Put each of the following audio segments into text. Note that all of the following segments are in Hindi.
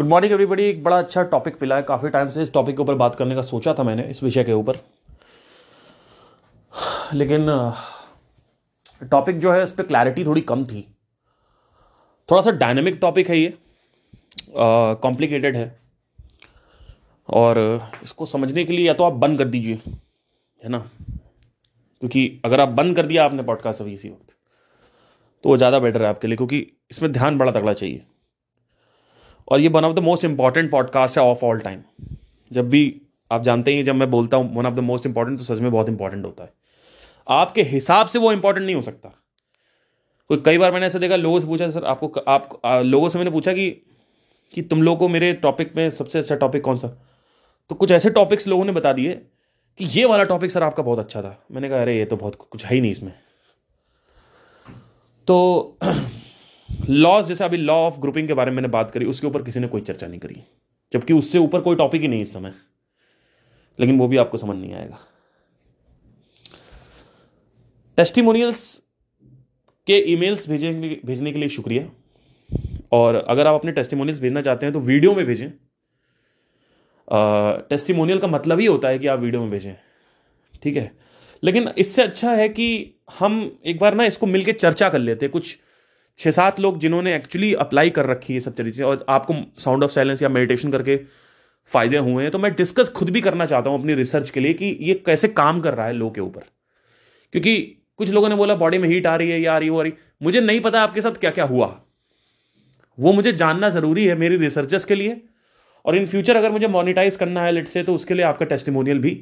गुड मॉर्निंग एवरीबडी एक बड़ा अच्छा टॉपिक मिला है। काफ़ी टाइम से इस टॉपिक के ऊपर बात करने का सोचा था मैंने, इस विषय के ऊपर। लेकिन टॉपिक जो है, इस पर क्लैरिटी थोड़ी कम थी। थोड़ा सा डायनेमिक टॉपिक है ये। कॉम्प्लिकेटेड है। और इसको समझने के लिए या तो आप बंद कर दीजिए, है ना? क्योंकि अगर आप बंद कर दिया आपने पॉडकास्ट अभी इसी वक्त तो वो ज़्यादा बेटर है आपके लिए, क्योंकि इसमें ध्यान बड़ा तगड़ा चाहिए। और ये one of the most important podcast है ऑफ़ ऑल टाइम जब भी आप जानते हैं, जब मैं बोलता हूँ one of the most important तो सच में बहुत इंपॉर्टेंट होता है। आपके हिसाब से वो इंपॉर्टेंट नहीं हो सकता। कोई कई बार मैंने ऐसा देखा, लोगों से पूछा, सर, आपको आप लोगों से मैंने पूछा कि कि तुम लोगों को मेरे टॉपिक में सबसे अच्छा टॉपिक कौन सा? तो कुछ ऐसे टॉपिक्स लोगों ने बता दिए कि ये वाला टॉपिक सर, आपका बहुत अच्छा था। मैंने कहा, अरे, ये तो बहुत, कुछ है ही नहीं इसमें। तो लॉज जैसे अभी लॉ ऑफ़ ग्रुपिंग के बारे में मैंने बात करी, उसके ऊपर किसी ने कोई चर्चा नहीं करी। जबकि उससे ऊपर कोई टॉपिक ही नहीं इस समय। लेकिन वो भी आपको समझ नहीं आएगा। टेस्टिमोनियल्स के ईमेल्स भेजने भेजने के लिए शुक्रिया। और अगर आप अपने टेस्टिमोनियल्स भेजना चाहते हैं तो वीडियो में भेजें। टेस्टिमोनियल का मतलब ही होता है कि आप वीडियो में भेजें। ठीक है? लेकिन इससे अच्छा है कि हम एक बार ना इसको मिलकर चर्चा कर लेते कुछ छः सात लोग जिन्होंने एक्चुअली अप्लाई कर रखी है सब तरीके और आपको साउंड ऑफ़ साइलेंस या मेडिटेशन करके फ़ायदे हुए हैं तो मैं डिस्कस खुद भी करना चाहता हूँ अपनी रिसर्च के लिए कि ये कैसे काम कर रहा है लो के ऊपर। क्योंकि कुछ लोगों ने बोला बॉडी में हीट आ रही है, या आ रही, वो आ रही। मुझे नहीं पता आपके साथ क्या क्या हुआ। वो मुझे जानना ज़रूरी है मेरी रिसर्चर्स के लिए, और इन फ्यूचर अगर मुझे मोनिटाइज करना है लेट से तो उसके लिए आपका टेस्टिमोनियल भी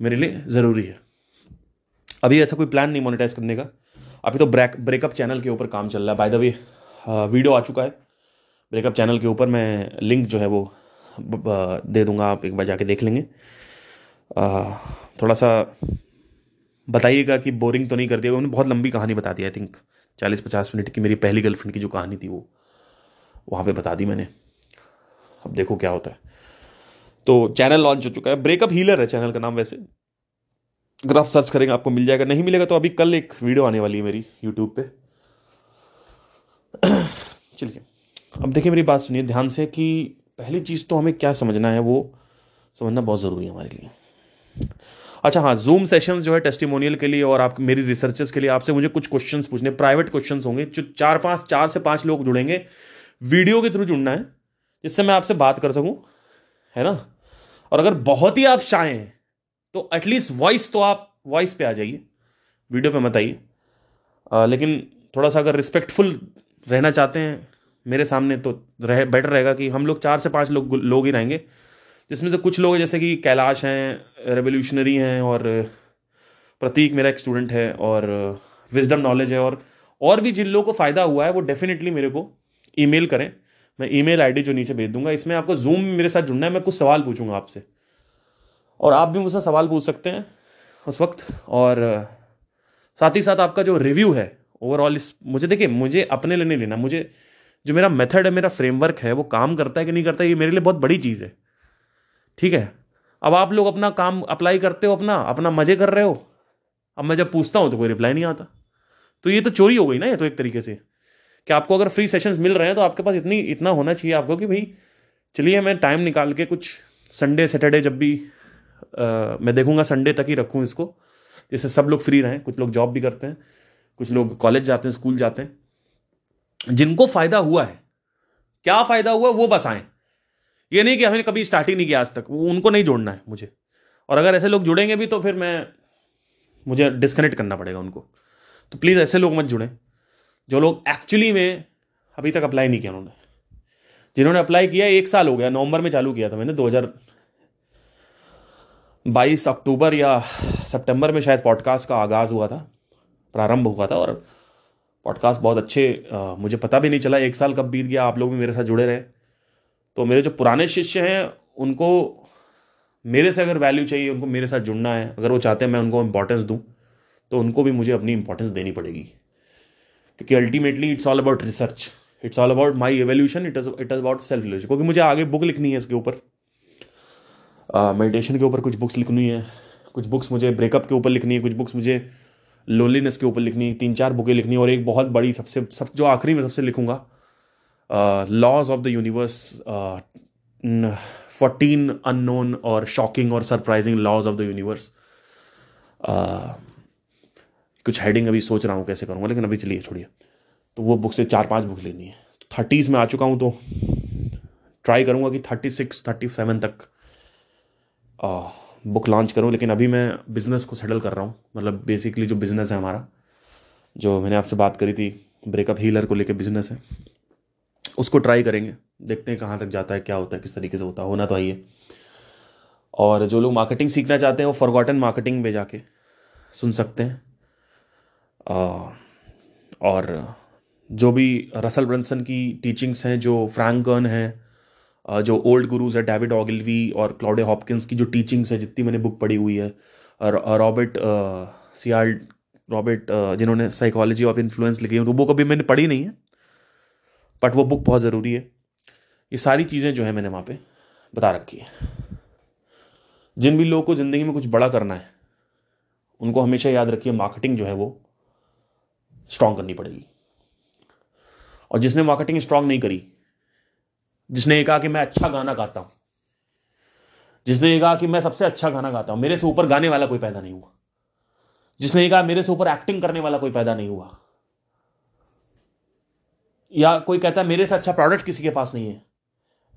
मेरे लिए ज़रूरी है। अभी ऐसा कोई प्लान नहीं मोनिटाइज करने का। अभी तो ब्रेक ब्रेकअप चैनल के ऊपर काम चल रहा है। बाय द वे वीडियो आ चुका है। ब्रेकअप चैनल के ऊपर मैं लिंक जो है वो दे दूँगा। आप एक बार जाके देख लेंगे। थोड़ा सा बताइएगा कि बोरिंग तो नहीं कर दिया। उन्होंने बहुत लंबी कहानी बता दी आई थिंक चालीस पचास मिनट की। मेरी पहली गर्लफ्रेंड की जो कहानी थी वो, वहाँ पे बता दी मैंने। अब देखो क्या होता है। तो चैनल लॉन्च हो चुका है। ब्रेकअप हीलर है चैनल का नाम वैसे। अगर आप सर्च करेंगे, आपको मिल जाएगा। नहीं मिलेगा तो अभी कल एक वीडियो आने वाली है मेरी यूट्यूब पे। चलिए, अब देखिए मेरी बात सुनिए ध्यान से कि पहली चीज़ तो हमें क्या समझना है, वो समझना बहुत ज़रूरी है हमारे लिए। अच्छा हाँ जूम सेशंस जो है टेस्टिमोनियल के लिए और आप, मेरी रिसर्चेस के लिए आपसे मुझे कुछ क्वेश्चंस पूछने प्राइवेट क्वेश्चंस होंगे। जो चार पाँच, चार से पाँच लोग जुड़ेंगे। वीडियो के थ्रू जुड़ना है, जिससे मैं आपसे बात कर सकूँ, है ना? और अगर बहुत ही आप शाए तो एटलीस्ट वॉइस तो आप वॉइस पे आ जाइए वीडियो पे मत आइए। लेकिन थोड़ा सा अगर रिस्पेक्टफुल रहना चाहते हैं, मेरे सामने तो रह बेटर रहेगा कि हम लोग चार से पाँच लोग लोग ही रहेंगे, जिसमें से कुछ लोग जैसे कि कैलाश हैं रेवोल्यूशनरी हैं और प्रतीक मेरा एक स्टूडेंट है और विजडम नॉलेज है और और भी जिन लोगों को फ़ायदा हुआ है, वो डेफिनेटली मेरे को ईमेल करें। मैं ईमेल आईडी जो नीचे भेज दूँगा, इसमें आपको जूम मेरे साथ जुड़ना है, मैं कुछ सवाल पूछूँगा आपसे। और आप भी मुझसे सवाल पूछ सकते हैं उस वक्त। और साथ ही साथ आपका जो रिव्यू है ओवरऑल इस, मुझे देखिए, मुझे अपने लिए नहीं लेना, मुझे जो मेरा मेथड है, मेरा फ्रेमवर्क है, वो काम करता है कि नहीं करता ये मेरे लिए बहुत बड़ी चीज़ है। ठीक है? अब आप लोग अपना काम अप्लाई करते हो अपना अपना मज़े कर रहे हो। अब मैं जब पूछता हूँ तो कोई रिप्लाई नहीं आता। तो ये तो चोरी हो गई ना, ये तो एक तरीके से। कि आपको अगर फ्री सेशंस मिल रहे हैं तो आपके पास इतनी, इतना होना चाहिए आपको कि भाई, चलिए मैं टाइम निकाल के कुछ संडे सैटरडे जब भी आ, मैं देखूँगा संडे तक ही रखूँ इसको। जैसे सब लोग फ्री रहें कुछ लोग जॉब भी करते हैं कुछ लोग कॉलेज जाते हैं स्कूल जाते हैं। जिनको फ़ायदा हुआ है क्या फ़ायदा हुआ है वो बस आए। ये नहीं कि हमने कभी स्टार्ट ही नहीं किया आज तक उनको नहीं जोड़ना है मुझे। और अगर ऐसे लोग जुड़ेंगे भी तो फिर मैं मुझे डिस्कनेक्ट करना पड़ेगा उनको। तो प्लीज़ ऐसे लोग मत जुड़ें जो लोग एक्चुअली में अभी तक अप्लाई नहीं किया उन्होंने। जिन्होंने अप्लाई किया एक साल हो गया नवंबर में चालू किया था मैंने 2022 अक्टूबर या सितंबर में शायद पॉडकास्ट का आगाज़ हुआ था प्रारंभ हुआ था और पॉडकास्ट बहुत अच्छे आ, मुझे पता भी नहीं चला एक साल कब बीत गया आप लोग भी मेरे साथ जुड़े रहे। तो मेरे जो पुराने शिष्य हैं उनको मेरे से अगर वैल्यू चाहिए उनको मेरे साथ जुड़ना है अगर वो चाहते हैं मैं उनको इंपॉर्टेंस दूँ तो उनको भी मुझे अपनी इंपॉर्टेंस देनी पड़ेगी। क्योंकि ultimately it's all about research it's all about my evolution it is it is about self relation क्योंकि मुझे आगे बुक लिखनी है इसके ऊपर। मेडिटेशन के ऊपर कुछ बुक्स लिखनी है। कुछ बुक्स मुझे ब्रेकअप के ऊपर लिखनी है, कुछ बुक्स मुझे लोनलीनेस के ऊपर लिखनी है, तीन चार बुकें लिखनी और एक बहुत बड़ी सबसे, सब, जो आखिरी में सबसे लिखूँगा laws of the universe fourteen unknown और शॉकिंग और surprising laws of the universe कुछ हेडिंग अभी सोच रहा हूँ कैसे करूँगा, लेकिन अभी चलिए छोड़िए। तो वो बुक से चार पाँच बुक लेनी है। तो थर्टीज़ में आ चुका हूँ तो ट्राई करूँगा कि थर्टी सिक्स थर्टी सेवन तक बुक लॉन्च करूँ, लेकिन अभी मैं बिज़नेस को सेटल कर रहा हूँ। मतलब बेसिकली जो बिज़नेस है हमारा, जो मैंने आपसे बात करी थी ब्रेकअप हीलर को लेकर बिज़नेस है, उसको ट्राई करेंगे। देखते हैं कहाँ तक जाता है, क्या होता है, किस तरीके से होता है, होना तो आइए। और जो लोग मार्केटिंग सीखना चाहते हैं, वो फॉरगॉटन मार्केटिंग में जाके सुन सकते हैं। और जो भी रसल ब्रंसन की टीचिंग्स हैं, जो फ्रैंक गर्न है जो ओल्ड गुरुज है डेविड ऑगिलवी और क्लाउडे हॉपकिंस की जो टीचिंग्स है, जितनी मैंने बुक पढ़ी हुई है, और रॉबर्ट सियाल रॉबर्ट जिन्होंने साइकोलॉजी ऑफ़ इन्फ्लुएंस लिखी है वो बुक अभी मैंने पढ़ी नहीं है बट वो बुक बहुत ज़रूरी है। ये सारी चीज़ें जो है मैंने वहाँ पे बता रखी है। जिन भी लोगों को ज़िंदगी में कुछ बड़ा करना है, उनको हमेशा याद रखिए मार्केटिंग जो है वो स्ट्रांग करनी पड़ेगी। और जिसने मार्केटिंग स्ट्रांग नहीं करी जिसने ये कहा कि मैं अच्छा गाना गाता हूँ। जिसने ये कहा कि मैं सबसे अच्छा गाना गाता हूँ। मेरे से ऊपर गाने वाला कोई पैदा नहीं हुआ। जिसने ये कहा मेरे से ऊपर एक्टिंग करने वाला कोई पैदा नहीं हुआ। या कोई कहता है, मेरे से अच्छा प्रोडक्ट किसी के पास नहीं है।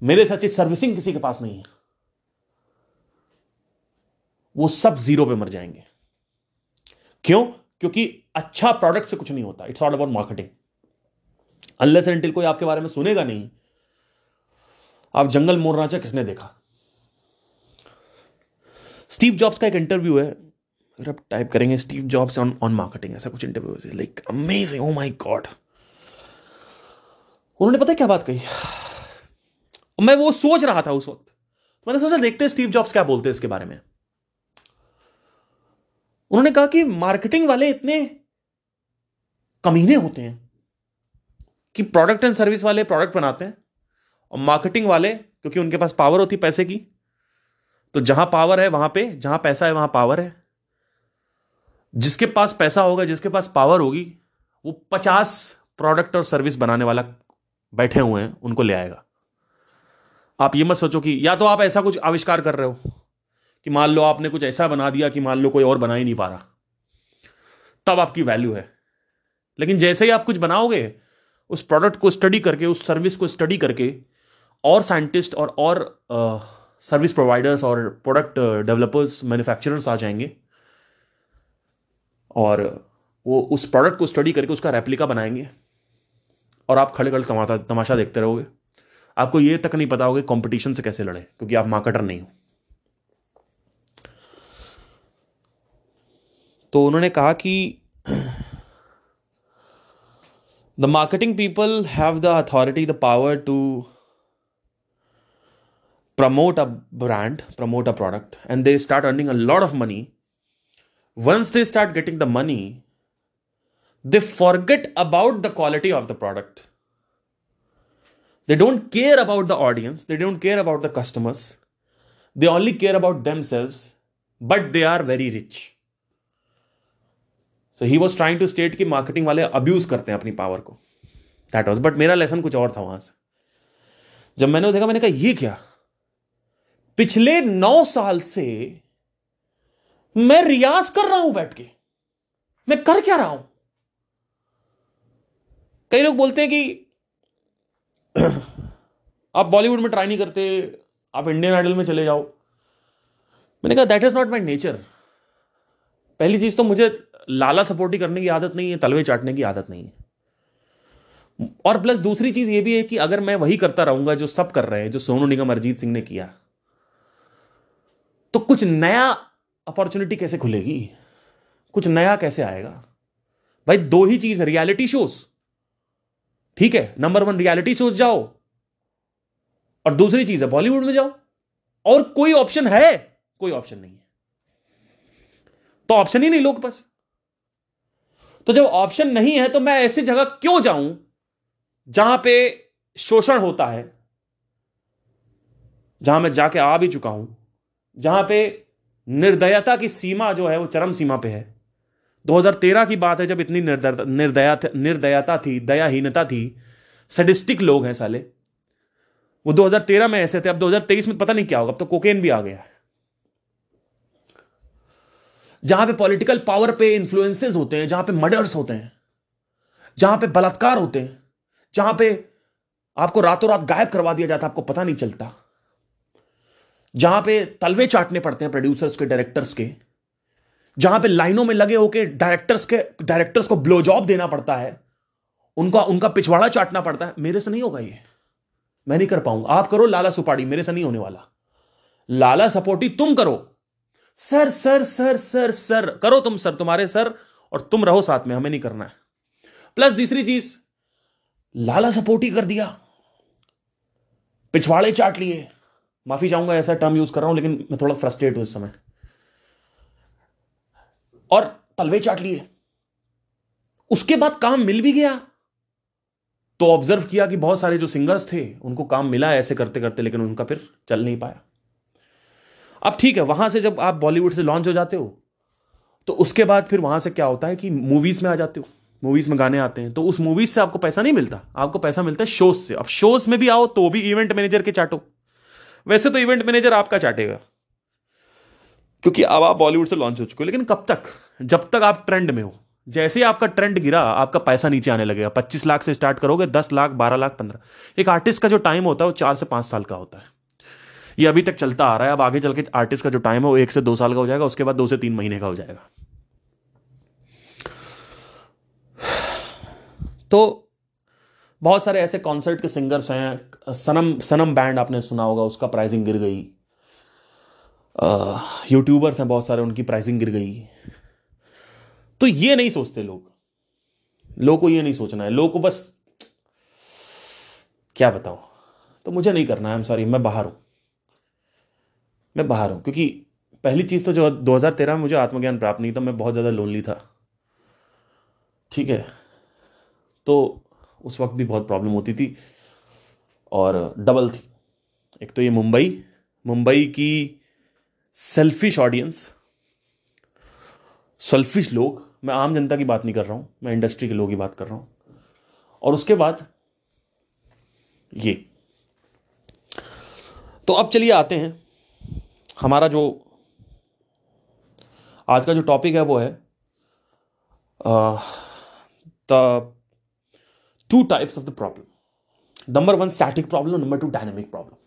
मेरे से अच्छी सर्विसिंग किसी के पास नहीं है। वो सब ज़ीरो पे मर जाएँगे। क्यों? क्योंकि अच्छा प्रोडक्ट से कुछ नहीं होता। It's all about marketing unless until कोई आपके बारे में सुनेगा नहीं आप जंगल मोर राजा किसने देखा? स्टीव जॉब्स का एक इंटरव्यू है। अगर आप टाइप करेंगे Steve Jobs on on marketing ऐसा कुछ interview like amazing oh my god उन्होंने पता क्या बात कही? मैं वो सोच रहा था उस वक्त। तो मैंने सोचा, देखते हैं स्टीव जॉब्स क्या बोलते हैं इसके बारे में। उन्होंने कहा कि मार्केटिंग वाले इतने कमीने होते हैं कि प्रोडक्ट एंड सर्विस वाले प्रोडक्ट बनाते हैं। और मार्केटिंग वाले, क्योंकि उनके पास पावर होती पैसे की तो जहाँ पावर है, वहाँ पे, जहाँ पैसा है, वहाँ पावर है। जिसके पास पैसा होगा, जिसके पास पावर होगी, वो पचास प्रोडक्ट और सर्विस बनाने वाला बैठे हुए हैं, उनको ले आएगा। आप ये मत सोचो कि, या तो आप ऐसा कुछ आविष्कार कर रहे हो, कि मान लो आपने कुछ ऐसा बना दिया कि मान लो कोई और बना ही नहीं पा रहा। तब आपकी वैल्यू है। लेकिन जैसे ही आप कुछ बनाओगे, उस प्रोडक्ट को स्टडी करके, उस सर्विस को स्टडी करके और साइंटिस्ट और और सर्विस प्रोवाइडर्स और प्रोडक्ट डेवलपर्स मैन्युफैक्चरर्स आ जाएँगे। और वो उस प्रोडक्ट को स्टडी करके उसका रेप्लिका बनाएँगे। और आप खड़े खड़े तमाशा तमाशा देखते रहोगे। आपको ये तक नहीं पता होगा कंपटीशन से कैसे लड़े, क्योंकि आप मार्केटर नहीं हो। तो उन्होंने कहा कि the marketing people have the authority the power to promote a brand promote a product and they start earning a lot of money once they start getting the money they forget about the quality of the product they don't care about the audience. They don't care about the customers. They only care about themselves, but they are very rich. So he was trying to state कि मार्केटिंग वाले अब्यूज करते हैं अपनी पावर को. दैट वॉज़ बट मेरा लेसन कुछ और था वहाँ से. जब मैंने देखा, मैंने कहा, ये क्या? पिछले नौ साल से मैं रियाज कर रहा हूँ बैठ के। मैं कर क्या रहा हूँ? कई लोग बोलते हैं कि आप बॉलीवुड में ट्राई नहीं करते, आप इंडियन आइडल में चले जाओ। मैंने कहा that is not my nature पहली चीज़ तो मुझे लाला सपोर्टी करने की आदत नहीं है, तलवे चाटने की आदत नहीं है। और प्लस दूसरी चीज़ ये भी है कि अगर मैं वही करता रहूँगा जो सब कर रहे हैं, जो सोनू निगम अरिजीत सिंह ने किया तो कुछ नया अपॉर्चुनिटी कैसे खुलेगी? कुछ नया कैसे आएगा? भाई, दो ही चीज़ है रियलिटी शोज़ ठीक है नंबर वन रियलिटी शोज़ जाओ। और दूसरी चीज़ है बॉलीवुड में जाओ। और कोई ऑप्शन है? कोई ऑप्शन नहीं है। तो ऑप्शन ही नहीं लोग पास। तो जब ऑप्शन नहीं है तो मैं ऐसी जगह क्यों जाऊँ जहाँ पे शोषण होता है? जहाँ मैं जाके आ भी चुका हूँ। जहाँ पे निर्दयता की सीमा जो है, वो चरम सीमा पे है। 2013 की बात है, जब इतनी निर्दया निर्दयता थी, दयाहीनता थी, सडिस्टिक लोग हैं साले। वो 2013 में ऐसे थे, अब 2023 में पता नहीं क्या होगा, अब तो कोकेन भी आ गया है। जहाँ पे पॉलिटिकल पावर पे इन्फ्लुएंसेस होते हैं, जहाँ पे मर्डर्स होते हैं, जहाँ पे बलात्कार होते हैं, जहाँ पे आपको रातों रात गायब करवा दिया जाता आपको पता नहीं चलता। जहाँ पे तलवे चाटने पड़ते हैं प्रोड्यूसर्स के डायरेक्टर्स के, जहाँ पे लाइनों में लगे होके डायरेक्टर्स के डायरेक्टर्स को ब्लो जॉब देना पड़ता है, उनका उनका पिछवाड़ा चाटना पड़ता है। मेरे से नहीं होगा ये। मैं नहीं कर पाऊँगा। आप करो लाला सुपाड़ी, मेरे से नहीं होने वाला। लाला सपोर्टी तुम करो। Sir sir sir sir sir, करो तुम सर, तुम्हारे सर, और तुम रहो साथ में, हमें नहीं करना है। प्लस तीसरी चीज़, लाला सपोर्टी कर दिया। पिछवाड़े चाट लिए। माफ़ी चाहूँगा, ऐसा टर्म यूज़ कर रहा हूँ, लेकिन मैं थोड़ा फ्रस्ट्रेट हूँ इस समय। और तलवे चाट लिए। उसके बाद काम मिल भी गया। तो ऑब्ज़र्व किया कि बहुत सारे जो सिंगर्स थे, उनको काम मिला ऐसे करते करते लेकिन उनका फिर चल नहीं पाया। अब ठीक है, वहाँ से जब आप बॉलीवुड से लॉन्च हो जाते हो तो उसके बाद फिर वहाँ से क्या होता है कि मूवीज़ में आ जाते हो मूवीज़ में गाने आते हैं तो उस मूवीज़ से आपको पैसा नहीं मिलता। आपको पैसा मिलता है शोज़ से। अब शोज़ में भी आओ तो भी इवेंट मैनेजर के चाटो। वैसे तो इवेंट मैनेजर आपका चाटेगा। क्योंकि अब आप बॉलीवुड से लॉन्च हो चुके हो, लेकिन कब तक? जब तक आप ट्रेंड में हो। जैसे ही आपका ट्रेंड गिरा, आपका पैसा नीचे आने लगेगा। पच्चीस लाख से स्टार्ट करोगे, दस लाख, बारह लाख, पंद्रह। एक आर्टिस्ट का जो टाइम होता है, वो चार से पाँच साल का होता है। ये अभी तक चलता आ रहा है। अब आगे चल के आर्टिस्ट का जो टाइम है, वो एक से दो साल का हो जाएगा, उसके बाद दो से तीन महीने का हो जाएगा। तो बहुत सारे ऐसे कॉन्सर्ट के सिंगर्स हैं, सनम सनम बैंड आपने सुना होगा, उसका प्राइसिंग गिर गई। यूट्यूबर्स हैं बहुत सारे, उनकी प्राइसिंग गिर गई। तो ये नहीं सोचते लोग। लोग को ये नहीं सोचना है। लोग को बस, क्या बताऊँ? तो मुझे नहीं करना है। एम सॉरी मैं बाहर हूँ। मैं बाहर हूँ, क्योंकि पहली चीज़ तो जो 2013 में मुझे आत्मज्ञान प्राप्त नहीं था, मैं बहुत ज़्यादा लोनली था। ठीक है? तो उस वक्त भी बहुत प्रॉब्लम होती थी और डबल थी। एक तो ये मुंबई मुंबई की सेल्फिश ऑडियंस सेल्फिश लोग, मैं आम जनता की बात नहीं कर रहा हूँ, मैं इंडस्ट्री के लोगों की बात कर रहा हूँ। और उसके बाद ये। तो अब चलिए आते हैं। हमारा जो, आज का जो टॉपिक है वो है the two types of the problem. Number one static problem number two dynamic problem.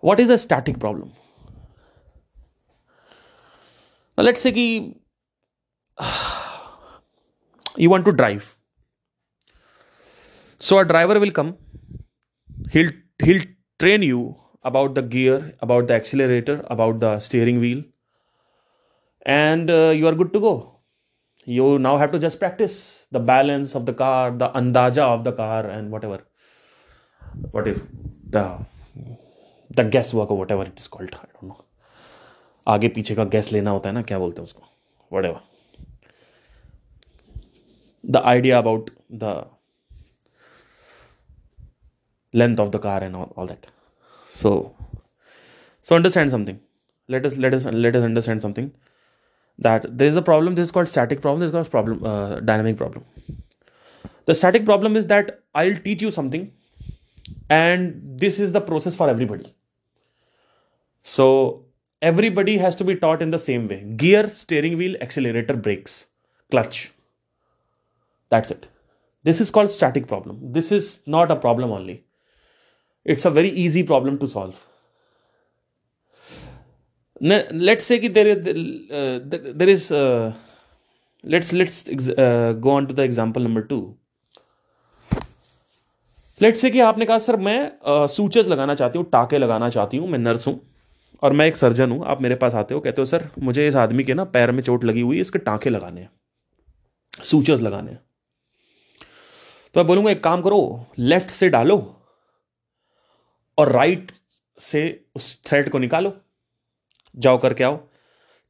What is a static problem? Now let's say ki, you want to drive. So a driver will come. He'll he'll train you about the gear about the accelerator about the steering wheel and uh, you are good to go. You now have to just practice the balance of the car the andaja of the car and whatever what if the the guesswork or whatever it is called i don't know आगे पीछे का गैस लेना होता है ना क्या बोलते हैं उसको whatever the idea about the length of the car and all, all that so so understand something let us let us let us understand something that there is a problem this is called static problem this is called problem uh, dynamic problem the static problem is that i'll teach you something and this is the process for everybody so everybody has to be taught in the same way gear steering wheel accelerator brakes clutch that's it. This is called static problem. This is not a problem only. It's a very easy problem to solve. Let's say that there is, uh, there is uh, let's let's uh, go on to the example number two. Let's say कि आपने कहा सर मैं सूचर्स लगाना चाहती हूँ टाके लगाना चाहती हूँ मैं नर्स हूँ और मैं एक सर्जन हूँ आप मेरे पास आते हो कहते हो सर मुझे इस आदमी के ना पैर में चोट लगी हुई है इसके टाँके लगाने हैं सूचर्स लगाने हैं तो मैं बोलूँगा एक काम करो लेफ़्ट से डालो और राइट से उस थ्रेड को निकालो जाओ करके आओ।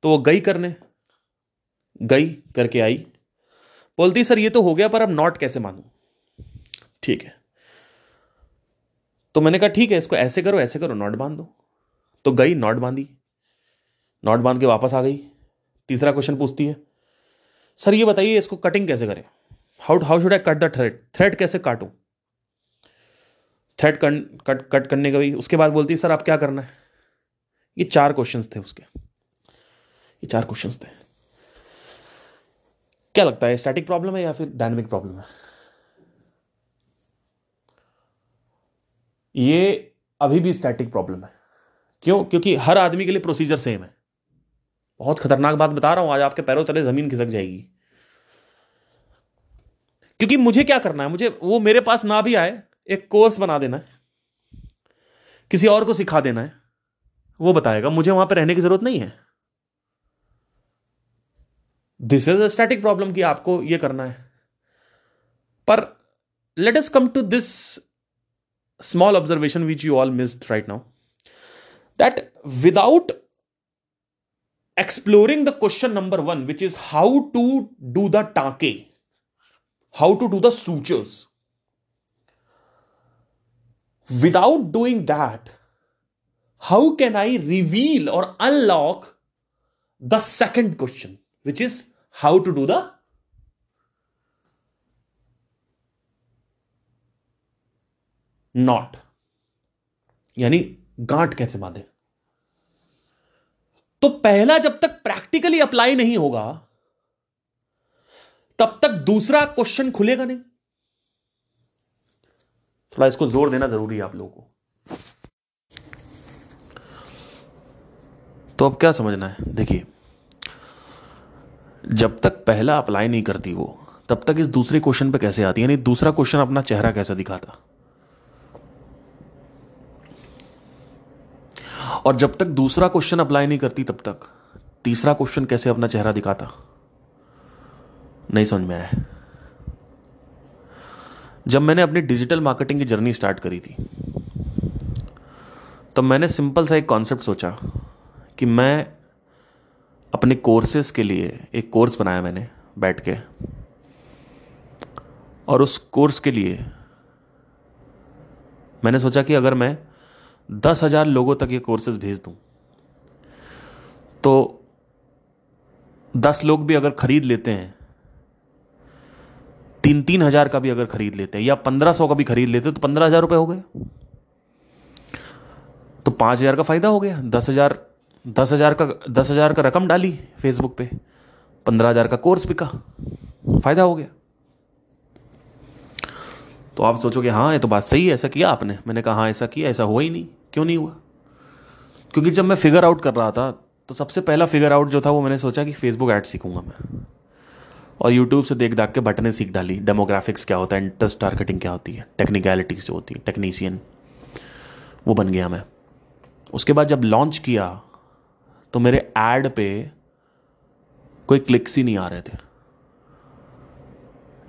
तो वो गई करने, गई करके आई। बोलती, सर, ये तो हो गया, पर अब नॉट कैसे मानू? ठीक है। तो मैंने कहा, ठीक है, इसको ऐसे करो ऐसे करो नॉट बाँध दो। तो गई नॉट बांधी। नॉट बाँध के वापस आ गई। तीसरा क्वेश्चन पूछती है, सर, ये बताइए, इसको कटिंग कैसे करें? How how should I cut the thread thread कैसे काटूं? थ्रेड कट कट करने का भी, उसके बाद बोलती है सर आप क्या करना है? ये चार क्वेश्चन थे उसके। ये चार क्वेश्चन थे। क्या लगता है स्टैटिक प्रॉब्लम है या फिर डायनेमिक प्रॉब्लम है? ये अभी भी स्टैटिक प्रॉब्लम है। क्यों? क्योंकि हर आदमी के लिए प्रोसीजर सेम है। बहुत खतरनाक बात बता रहा हूँ, आज आपके पैरों तले ज़मीन खिसक जाएगी। क्योंकि मुझे क्या करना है? मुझे वो मेरे पास ना भी आए, एक कोर्स बना देना है। किसी और को सिखा देना है। वो बताएगा मुझे वहाँ पर रहने की ज़रूरत नहीं है this is a static problem कि आपको ये करना है पर let us come to this small observation which you all missed right now that without exploring the question number one which is how to do the टाके how to do the sutures. Without doing that, how can I reveal और unlock the second question which is how to do the knot यानी गांठ कैसे बांधे? तो पहला जब तक प्रैक्टिकली अप्लाई नहीं होगा, तब तक दूसरा क्वेश्चन खुलेगा नहीं। थोड़ा इसको ज़ोर देना ज़रूरी है आप लोगों को। तो अब क्या समझना है? देखिए, जब तक पहला अप्लाई नहीं करती वो, तब तक इस दूसरे क्वेश्चन पे कैसे आती यानी दूसरा क्वेश्चन अपना चेहरा कैसा दिखाता? और जब तक दूसरा क्वेश्चन अप्लाई नहीं करती, तब तक तीसरा क्वेश्चन कैसे अपना चेहरा दिखाता? नहीं समझ में आया जब मैंने अपनी डिजिटल मार्केटिंग की जर्नी स्टार्ट करी थी तो मैंने सिंपल सा एक कॉन्सेप्ट सोचा। कि मैं अपने कोर्सेज के लिए एक कोर्स बनाया मैंने बैठ के। और उस कोर्स के लिए मैंने सोचा कि अगर मैं दस हज़ार लोगों तक ये कोर्सेज भेज दूँ तो दस लोग भी अगर खरीद लेते हैं, तीन तीन हज़ार का भी अगर खरीद लेते हैं, या पंद्रह सौ का भी खरीद लेते हैं तो पंद्रह हज़ार रुपए हो गए। तो पाँच हज़ार का फ़ायदा हो गया, दस हज़ार दस हज़ार का, दस हज़ार का रकम डाली फेसबुक पे, पंद्रह हज़ार का कोर्स बिका, फ़ायदा हो गया। तो आप सोचोगे हाँ ये तो बात सही है, ऐसा किया आपने, मैंने कहा हाँ ऐसा किया, ऐसा हुआ ही नहीं, क्यों नहीं हुआ? क्योंकि जब मैं फिगर आउट कर रहा था तो सबसे पहला फिगर आउट जो था, वो मैंने सोचा कि फेसबुक ऐड सीखूँगा मैं। और यूट्यूब से देख दाख के बटने सीख डाली डेमोग्राफिक्स क्या होता है इंटरेस्ट टारगेटिंग क्या होती है टेक्निकलिटीज जो होती है टेक्नीशियन वो बन गया मैं। उसके बाद जब लॉन्च किया तो मेरे एड पे कोई क्लिक्स ही नहीं आ रहे थे।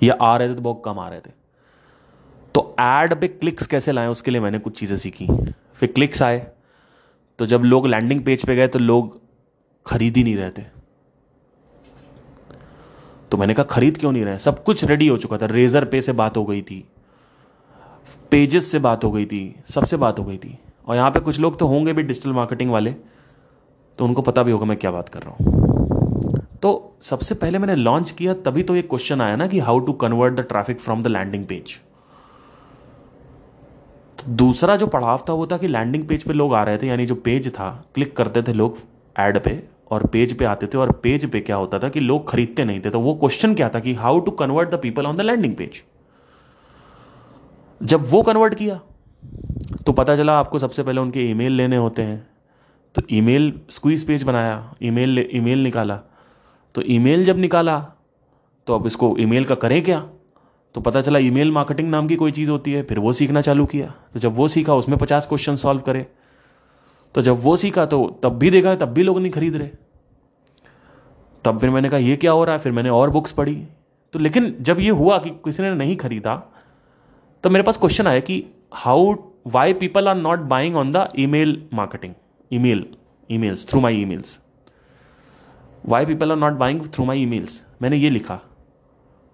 या आ रहे थे तो बहुत कम आ रहे थे। तो एड पे क्लिक्स कैसे लाएँ, उसके लिए मैंने कुछ चीज़ें सीखी। फिर क्लिक्स आए तो जब लोग लैंडिंग पेज पे गए तो लोग खरीद ही नहीं रहे थे। तो मैंने कहा, खरीद क्यों नहीं रहे? सब कुछ रेडी हो चुका था। रेजर पे से बात हो गई थी। पेजेस से बात हो गई थी। सबसे बात हो गई थी। और यहाँ पे कुछ लोग तो होंगे भी डिजिटल मार्केटिंग वाले। तो उनको पता भी होगा मैं क्या बात कर रहा हूँ। तो सबसे पहले मैंने लॉन्च किया, तभी तो एक क्वेश्चन आया ना कि how to convert the traffic from the landing page तो दूसरा जो पड़ाव था वो था कि लैंडिंग पेज पे लोग आ रहे थे, यानी जो पेज था क्लिक करते थे लोग एड पे और पेज पे आते थे और पेज पे क्या होता था कि लोग खरीदते नहीं थे। तो वो क्वेश्चन क्या था कि how to convert the people on the landing page जब वो कन्वर्ट किया तो पता चला आपको सबसे पहले उनके ईमेल लेने होते हैं। तो ईमेल स्क्वीज पेज बनाया ईमेल ईमेल निकाला। तो ईमेल जब निकाला तो अब इसको ईमेल का करें क्या? तो पता चला ईमेल मार्केटिंग नाम की कोई चीज़ होती है, फिर वो सीखना चालू किया। तो जब वो सीखा, उसमें पचास क्वेश्चन सॉल्व करे। तो जब वो सीखा तो तब भी देखा, तब भी लोग नहीं खरीद रहे। तब फिर मैंने कहा, ये क्या हो रहा है? फिर मैंने और बुक्स पढ़ी। तो लेकिन जब ये हुआ कि किसी ने नहीं खरीदा तो मेरे पास क्वेश्चन आया कि how why people are not buying on the email marketing email emails through my emails why people are not buying through my emails मैंने ये लिखा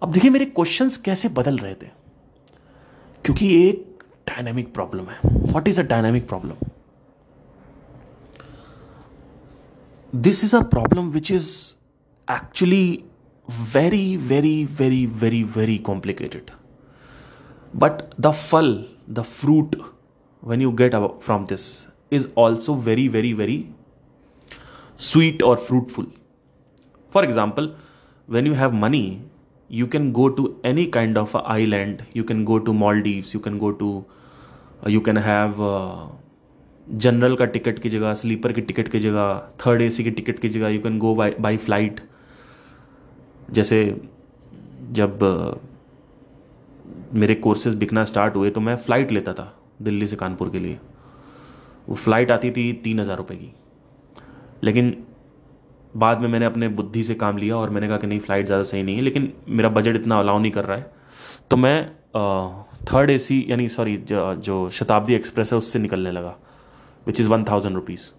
अब देखिए मेरे क्वेश्चंस कैसे बदल रहे थे? क्योंकि एक डायनामिक प्रॉब्लम है। What is a dynamic problem this is a problem which is actually very, very, very, very, very complicated. But the fal, the fruit, when you get from this, is also very very very sweet और fruitful for example when you have money you can go to any kind of island you can go to Maldives you can go to you can have general का टिकट की जगह स्लीपर की टिकट की जगह थर्ड ए सी की टिकट की जगह you can go by by flight जैसे जब मेरे कोर्सेज बिकना स्टार्ट हुए तो मैं फ़्लाइट लेता था दिल्ली से कानपुर के लिए। वो फ़्लाइट आती थी तीन हज़ार रुपये की। लेकिन बाद में मैंने अपने बुद्धि से काम लिया और मैंने कहा कि नहीं फ़्लाइट ज़्यादा सही नहीं है, लेकिन मेरा बजट इतना अलाउ नहीं कर रहा है। तो मैं थर्ड एसी यानी सॉरी जो शताब्दी एक्सप्रेस है, उससे निकलने लगा which is one thousand rupees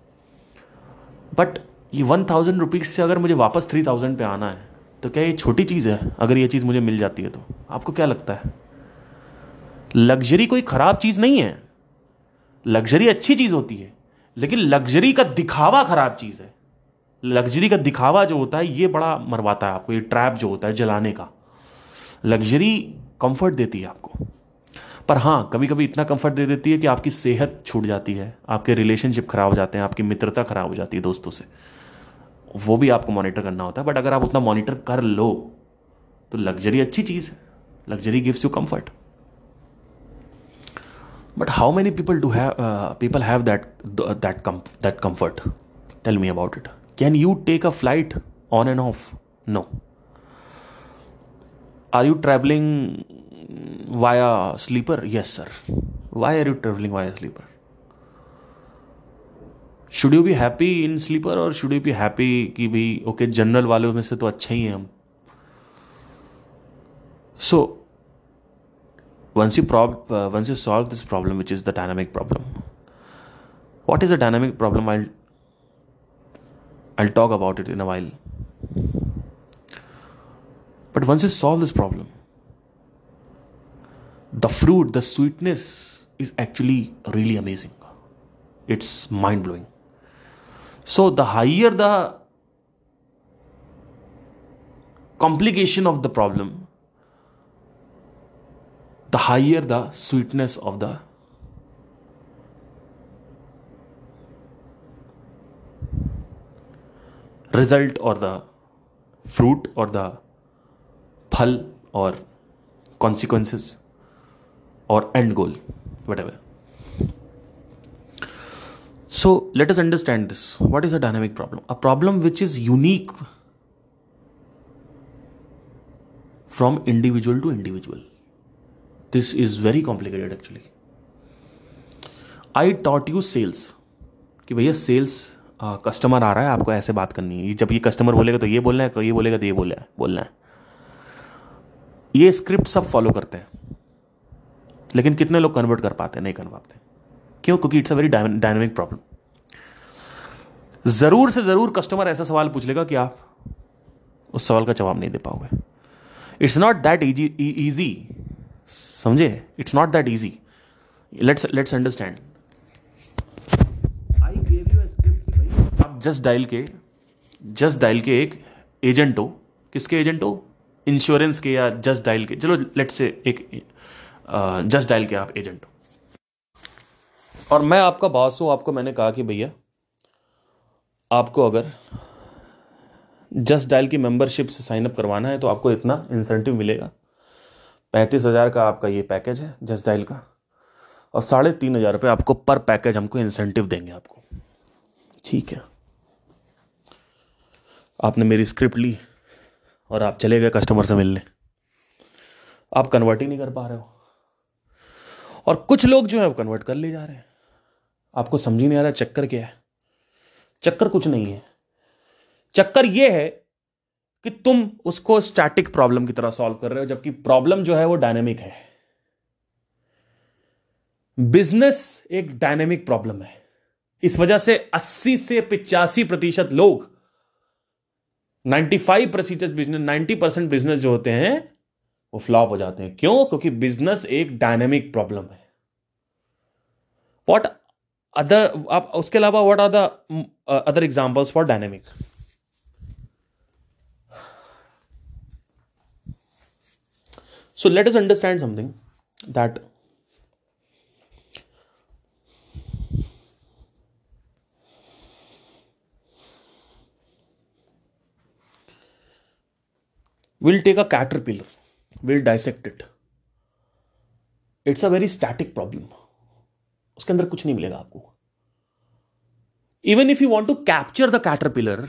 but ये वन थाउज़ेंड रुपीज़ से अगर मुझे वापस थ्री थाउज़ेंड पे आना है तो क्या ये छोटी चीज़ है? अगर ये चीज़ मुझे मिल जाती है तो। आपको क्या लगता है? लग्जरी कोई ख़राब चीज़ नहीं है। लग्जरी अच्छी चीज़ होती है, लेकिन लग्जरी का दिखावा ख़राब चीज़ है। लग्जरी का दिखावा जो होता है, ये बड़ा मरवाता है आपको, ये ट्रैप जो होता है जलाने का। लग्जरी कंफर्ट देती है आपको। पर हाँ कभी कभी इतना कंफर्ट दे देती है कि आपकी सेहत छूट जाती है, आपके रिलेशनशिप खराब हो जाते हैं, आपकी मित्रता खराब हो जाती है दोस्तों से। वो भी आपको मॉनिटर करना होता है बट अगर आप उतना मॉनिटर कर लो तो लग्जरी अच्छी चीज़ है। Luxury gives you comfort but how many people do have people have that that that comfort tell me about it can you take a flight on end of no are you travelling via sleeper? Yes, sir. Why are you traveling via sleeper? Should you be happy in sleeper और शुड यू बी हैप्पी कि भाई ओके जनरल वालों में से तो अच्छे ही हैं हम सो once you prob uh, once you solve this problem which is the dynamic problem what is a dynamic problem i'll i'll talk about it in a while but once you solve this problem the fruit, the sweetness is actually really amazing. It's mind blowing. So, the higher the complication of the problem, the higher the sweetness of the result or the fruit or the phal or consequences or end goal, whatever. So let us understand this. What is a dynamic problem? A problem which is unique from individual to individual. This is very complicated, actually. I taught you sales. कि भैया सेल्स कस्टमर आ रहा है, आपको ऐसे बात करनी है। जब ये कस्टमर बोलेगा तो ये बोलना है, ये बोलेगा तो ये बोले बोलना है। ये स्क्रिप्ट सब फॉलो करते हैं। लेकिन कितने लोग कन्वर्ट कर पाते हैं, नहीं कर पाते क्यों? क्योंकि it's a very dynamic problem ज़रूर से ज़रूर कस्टमर ऐसा सवाल पूछ लेगा कि आप उस सवाल का जवाब नहीं दे पाओगे। It's not that easy easy समझे? It's not that easy let's let's understand I gave you script कि भाई आप जस्ट डायल के जस्ट डायल के एक एजेंट हो। किसके एजेंट हो? इंश्योरेंस के या जस्ट डायल के। चलो लेट्स से एक जस्ट डायल के आप एजेंट हो। और मैं आपका बॉस हूँ आपको मैंने कहा कि भैया आपको अगर जस्ट डायल की मेंबरशिप से साइन अप करवाना है तो आपको इतना इंसेंटिव मिलेगा। पैंतीस हज़ार का आपका ये पैकेज है जस्ट डायल का। और साढ़े तीन हज़ार रुपये आपको पर पैकेज हमको इंसेंटिव देंगे आपको। ठीक है। आपने मेरी स्क्रिप्ट ली और आप चले गए कस्टमर से मिलने। आप कन्वर्ट ही नहीं कर पा रहे हो। और कुछ लोग जो है वो कन्वर्ट कर ले जा रहे हैं। आपको समझ ही नहीं आ रहा चक्कर क्या है? चक्कर कुछ नहीं है। चक्कर यह है कि तुम उसको स्टैटिक प्रॉब्लम की तरह सॉल्व कर रहे हो, जबकि प्रॉब्लम जो है वो डायनेमिक है। बिज़नेस एक डायनेमिक प्रॉब्लम है। इस वजह से 80 से पिचासी प्रतिशत लोग 95 प्रतिशत बिज़नेस 90 परसेंट बिज़नेस जो होते हैं, वो फ्लॉप हो जाते हैं। क्यों? क्योंकि बिज़नेस एक डायनेमिक प्रॉब्लम है। वॉट अदर आप उसके अलावा what are the other examples for dynamic so let us understand something that will take a caterpillar will dissect it it's a very static problem उसके अंदर कुछ नहीं मिलेगा आपको. Even if you want to capture the caterpillar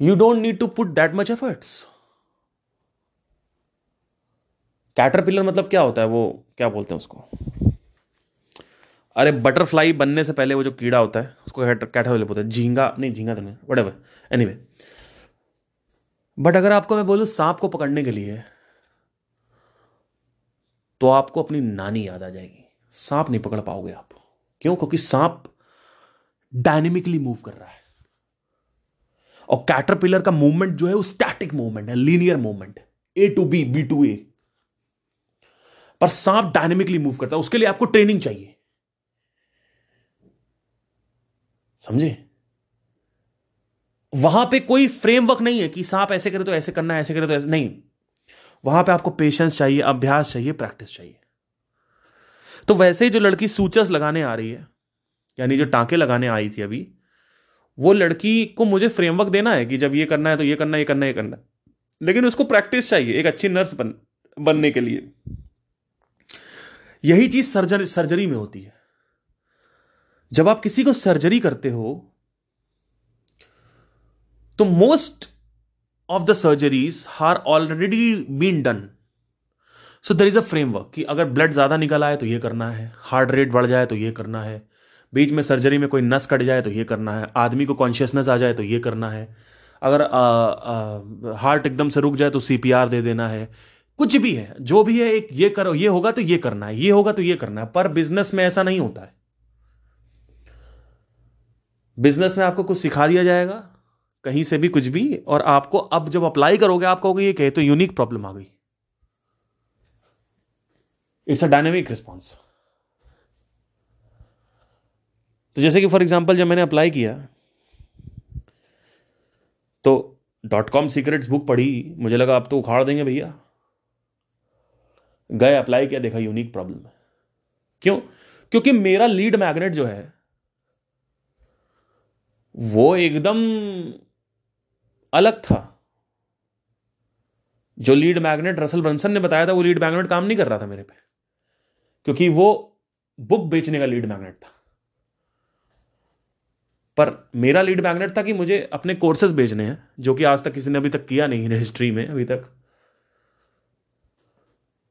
you don't need to put that much efforts caterpillar मतलब क्या होता है? वो क्या बोलते हैं उसको? अरे बटरफ्लाई बनने से पहले वो जो कीड़ा होता है, उसको कैटरपिलर बोलते हैं। झींगा, नहीं, झींगा तो नहीं वट एवर एनी बट अगर आपको मैं बोलूँ सांप को पकड़ने के लिए तो आपको अपनी नानी याद आ जाएगी। सांप नहीं पकड़ पाओगे आप। क्यों? क्योंकि सांप डायनेमिकली मूव कर रहा है। और कैटरपिलर का मूवमेंट जो है वो स्टैटिक मूवमेंट है linear movement A to B B to A पर सांप डायनेमिकली मूव करता है, उसके लिए आपको ट्रेनिंग चाहिए। समझे? वहाँ पे कोई फ्रेमवर्क नहीं है कि सांप ऐसे करे तो ऐसे करना है, ऐसे करे तो ऐसे, नहीं। वहाँ पे आपको पेशेंस चाहिए, अभ्यास चाहिए प्रैक्टिस चाहिए। तो वैसे ही जो लड़की सूचस लगाने आ रही है, यानी जो टांके लगाने आई थी अभी वो लड़की को मुझे फ्रेमवर्क देना है कि जब ये करना है तो ये करना है, ये करना है, ये करना लेकिन उसको प्रैक्टिस चाहिए, एक अच्छी नर्स बन, बनने के लिए। यही चीज़ सर्जरी सर्जरी में होती है। जब आप किसी को सर्जरी करते हो तो most of the surgeries are already been done so there is a framework कि अगर ब्लड ज़्यादा निकल आए तो ये करना है हार्ट रेट बढ़ जाए तो ये करना है। बीच में सर्जरी में कोई नस कट जाए तो ये करना है, आदमी को कॉन्शियसनेस आ जाए तो ये करना है। अगर हार्ट एकदम से रुक जाए तो सीपीआर दे देना है। कुछ भी है, जो भी है, एक ये करो, ये होगा तो ये करना है, ये होगा तो ये करना है, पर बिज़नेस में ऐसा नहीं होता है। बिज़नेस में आपको कुछ सिखा दिया जाएगा, कहीं से भी कुछ भी, और आपको अब जब अप्लाई करोगे, आप कहोगे, ये कहे तो यूनिक प्रॉब्लम आ गई। इट्स अ डायनेमिक रिस्पॉन्स तो जैसे कि फॉर एग्ज़ाम्पल जब मैंने अप्लाई किया तो डॉट कॉम सीक्रेट्स बुक पढ़ी, मुझे लगा आप तो उखाड़ देंगे भैया। गए अप्लाई किया, देखा यूनिक प्रॉब्लम है। क्यों? क्योंकि मेरा लीड मैग्नेट जो है, वो एकदम अलग था। जो लीड मैग्नेट रसल ब्रंसन ने बताया था, वो लीड मैग्नेट काम नहीं कर रहा था मेरे पे। क्योंकि वो बुक बेचने का लीड मैग्नेट था। पर मेरा लीड मैग्नेट था कि मुझे अपने कोर्सेज भेजने हैं, जो कि आज तक किसी ने अभी तक किया नहीं है हिस्ट्री में, अभी तक।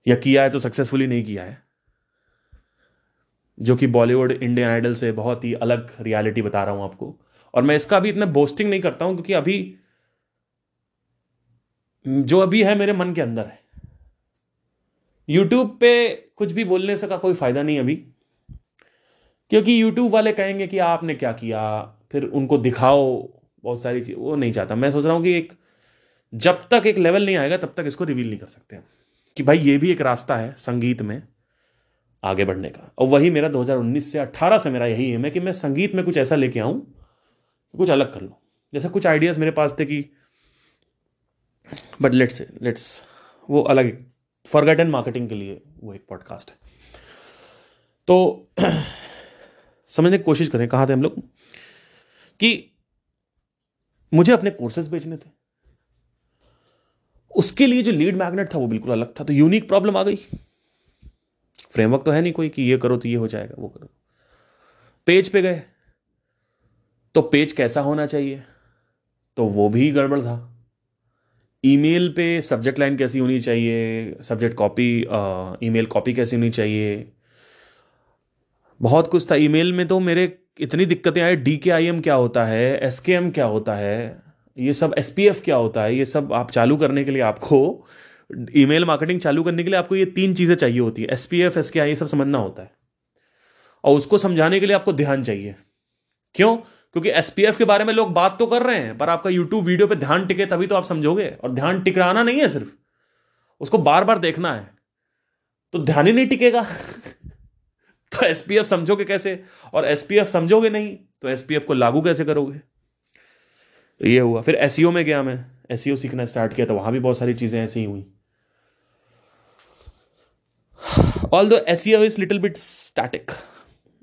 या किया है तो सक्सेसफुली नहीं किया है। जो कि बॉलीवुड इंडियन आइडल से बहुत ही अलग रियलिटी बता रहा हूँ आपको। और मैं इसका अभी इतना बोस्टिंग नहीं करता हूँ, क्योंकि अभी जो अभी है मेरे मन के अंदर है। यूट्यूब पे कुछ भी बोलने से का कोई फ़ायदा नहीं अभी। क्योंकि यूट्यूब वाले कहेंगे कि आपने क्या किया? फिर उनको दिखाओ, बहुत सारी चीज़, वो नहीं चाहता। मैं सोच रहा हूँ कि एक, जब तक एक लेवल नहीं आएगा, तब तक इसको रिवील नहीं कर सकते हम। कि भाई, ये भी एक रास्ता है संगीत में आगे बढ़ने का। और वही मेरा 2019 से 18 से मेरा यही एम है कि मैं संगीत में कुछ ऐसा लेके आऊँ, कुछ अलग कर लो। जैसे कुछ आइडियाज़ मेरे पास थे कि बट लेट्स लेट्स वो अलग फॉरगेटन मार्केटिंग के लिए वो एक पॉडकास्ट है। तो समझने की कोशिश करें, कहाँ थे हम लोग? कि मुझे अपने कोर्सेज बेचने थे। उसके लिए जो लीड मैग्नेट था वो बिल्कुल अलग था तो यूनिक प्रॉब्लम आ गई। फ्रेमवर्क तो है नहीं कोई कि ये करो तो ये हो जाएगा, वो करो। पेज पे गए तो पेज कैसा होना चाहिए? तो वो भी गड़बड़ था। ईमेल पे सब्जेक्ट लाइन कैसी होनी चाहिए? सब्जेक्ट कॉपी ईमेल कॉपी कैसी होनी चाहिए? बहुत कुछ था। ईमेल में तो मेरे इतनी दिक्कतें आई डी के आई एम क्या होता है एस के एम क्या होता है, ये सब एस पी एफ़ क्या होता है, ये सब आप चालू करने के लिए आपको ईमेल मार्केटिंग चालू करने के लिए आपको ये तीन चीज़ें चाहिए होती है S P F S K I ये सब समझना होता है। और उसको समझाने के लिए आपको ध्यान चाहिए। क्यों? क्योंकि एस पी एफ़ के बारे में लोग बात तो कर रहे हैं, पर आपका यूट्यूब वीडियो पे ध्यान टिके तभी तो आप समझोगे, और ध्यान टिकराना नहीं है सिर्फ़, उसको बार बार देखना है तो ध्यान ही नहीं टिकेगा। तो एसपीएफ समझोगे कैसे? और एसपीएफ समझोगे नहीं तो एसपीएफ को लागू कैसे करोगे? तो ये हुआ। फिर एसईओ में गया मैं। एस सीखना स्टार्ट किया तो वहाँ भी बहुत सारी चीज़ें ऐसी ही हुई although this is little bit static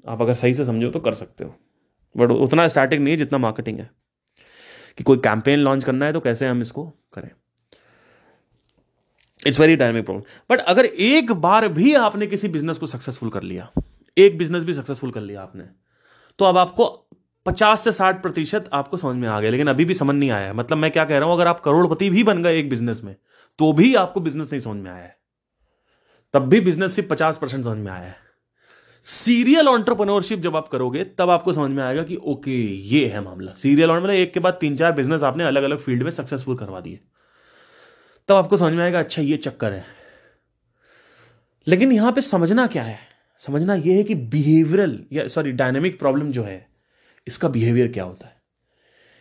आप अगर सही से समझो तो कर सकते हो। बट उतना स्टैटिक नहीं है जितना मार्केटिंग है। कि कोई कैंपेन लॉन्च करना है तो कैसे हम इसको करें? It's very dynamic problem but अगर एक बार भी आपने किसी बिज़नेस को सक्सेसफुल कर लिया एक बिज़नेस भी सक्सेसफुल कर लिया आपने। तो अब आपको पचास से साठ प्रतिशत आपको समझ में आ गया, लेकिन अभी भी समझ नहीं आया है। मतलब मैं क्या कह रहा हूँ, अगर आप करोड़पति भी बन गए एक बिज़नेस में तो भी आपको बिज़नेस नहीं समझ में आया है। तब भी बिज़नेस सिर्फ़ पचास परसेंट समझ में आया है। सीरियल ऑन्टरप्रनोरशिप जब आप करोगे, तब आपको समझ में आएगा कि ओके ये है मामला। सीरियल मतलब एक के बाद तीन चार बिज़नेस आपने अलग अलग फ़ील्ड में सक्सेसफुल करवा दिए। तब आपको समझ में आएगा अच्छा ये चक्कर है। लेकिन यहाँ पे समझना क्या है? समझना यह है कि बिहेवियरल या सॉरी डायनेमिक प्रॉब्लम जो है, इसका बिहेवियर क्या होता है?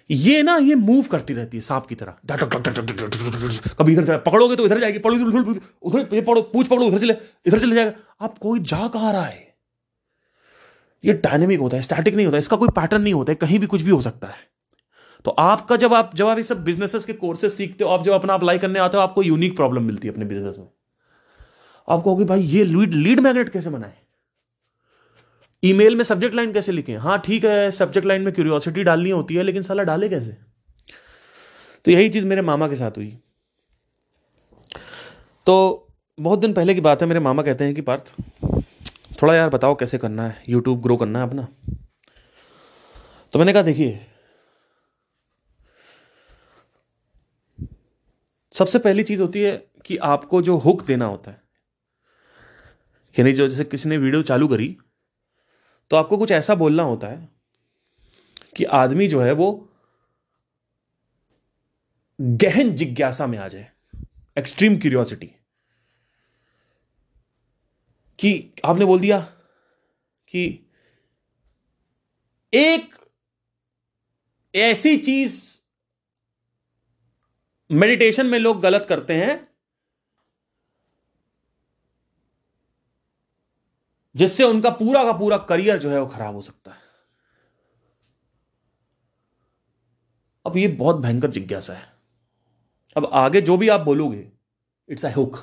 ये ना, ये मूव करती रहती है सांप की तरह। कभी इधर पकड़ोगे तो इधर जाएगी पढ़ो उधर पढ़ो पूछ पकड़ो, उधर चले, इधर चले जाएगा। आप कोई जा कहा रहा है? ये डायनेमिक होता है स्टैटिक नहीं होता, इसका कोई पैटर्न नहीं होता है, कहीं भी कुछ भी हो सकता है। तो आपका जब आप जब आप ये सब बिजनेसेस के कोर्सेस सीखते हो, आप जब अपना अप्लाई करने आते हो, आपको यूनिक प्रॉब्लम मिलती है अपने बिज़नेस में। आप कहोगे, भाई, ये लीड लीड मैग्नेट कैसे बनाए? ईमेल में सब्जेक्ट लाइन कैसे लिखें? हाँ ठीक है सब्जेक्ट लाइन में क्यूरियोसिटी डालनी होती है, लेकिन साला डाले कैसे? तो यही चीज़ मेरे मामा के साथ हुई। तो बहुत दिन पहले की बात है, मेरे मामा कहते हैं कि पार्थ, थोड़ा यार बताओ कैसे करना है यूट्यूब ग्रो करना है अपना। तो मैंने कहा, देखिए, सबसे पहली चीज़ होती है कि आपको जो हुक देना होता है, यानी जो जैसे किसी ने वीडियो चालू करी तो आपको कुछ ऐसा बोलना होता है कि आदमी जो है वो गहन जिज्ञासा में आ जाए एक्सट्रीम क्यूरियोसिटी कि आपने बोल दिया कि एक ऐसी चीज़ मेडिटेशन में लोग गलत करते हैं जिससे उनका पूरा का पूरा करियर जो है वो खराब हो सकता है। अब ये बहुत भयंकर जिज्ञासा है। अब आगे जो भी आप बोलोगे इट्स अ हुक